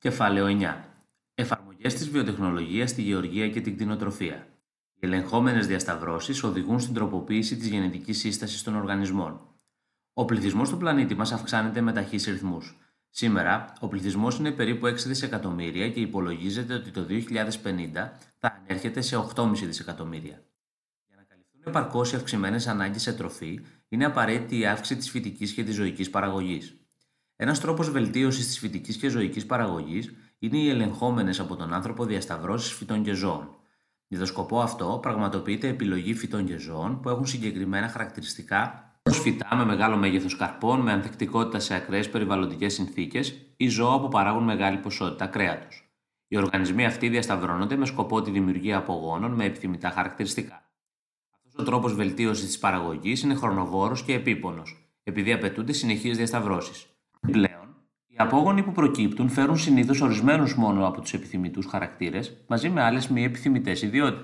Κεφάλαιο 9. Εφαρμογές της βιοτεχνολογίας στη γεωργία και την κτηνοτροφία. Οι ελεγχόμενες διασταυρώσεις οδηγούν στην τροποποίηση της γενετικής σύστασης των οργανισμών. Ο πληθυσμός του πλανήτη μας αυξάνεται με ταχύς ρυθμούς. Σήμερα, ο πληθυσμός είναι περίπου 6 δισεκατομμύρια και υπολογίζεται ότι το 2050 θα ανέρχεται σε 8,5 δισεκατομμύρια. Για να καλυφθούν επαρκώς οι αυξημένες ανάγκες σε τροφή, είναι απαραίτητη η αύξηση της φυτικής και της ζωικής παραγωγής. Ένας τρόπος βελτίωσης της φυτικής και ζωικής παραγωγής είναι οι ελεγχόμενες από τον άνθρωπο διασταυρώσεις φυτών και ζώων. Για το σκοπό αυτό, πραγματοποιείται επιλογή φυτών και ζώων που έχουν συγκεκριμένα χαρακτηριστικά όπως φυτά με μεγάλο μέγεθος καρπών, με ανθεκτικότητα σε ακραίες περιβαλλοντικές συνθήκες ή ζώα που παράγουν μεγάλη ποσότητα κρέατος. Οι οργανισμοί αυτοί διασταυρώνονται με σκοπό τη δημιουργία απογόνων με επιθυμητά χαρακτηριστικά. Αυτός ο τρόπος βελτίωσης της παραγωγής είναι χρονοβόρος και επίπονος, επειδή απαιτούνται συνεχείς διασταυρώσεις. Πλέον, οι απόγονοι που προκύπτουν φέρουν συνήθως ορισμένους μόνο από τους επιθυμητούς χαρακτήρες μαζί με άλλες μη επιθυμητές ιδιότητες.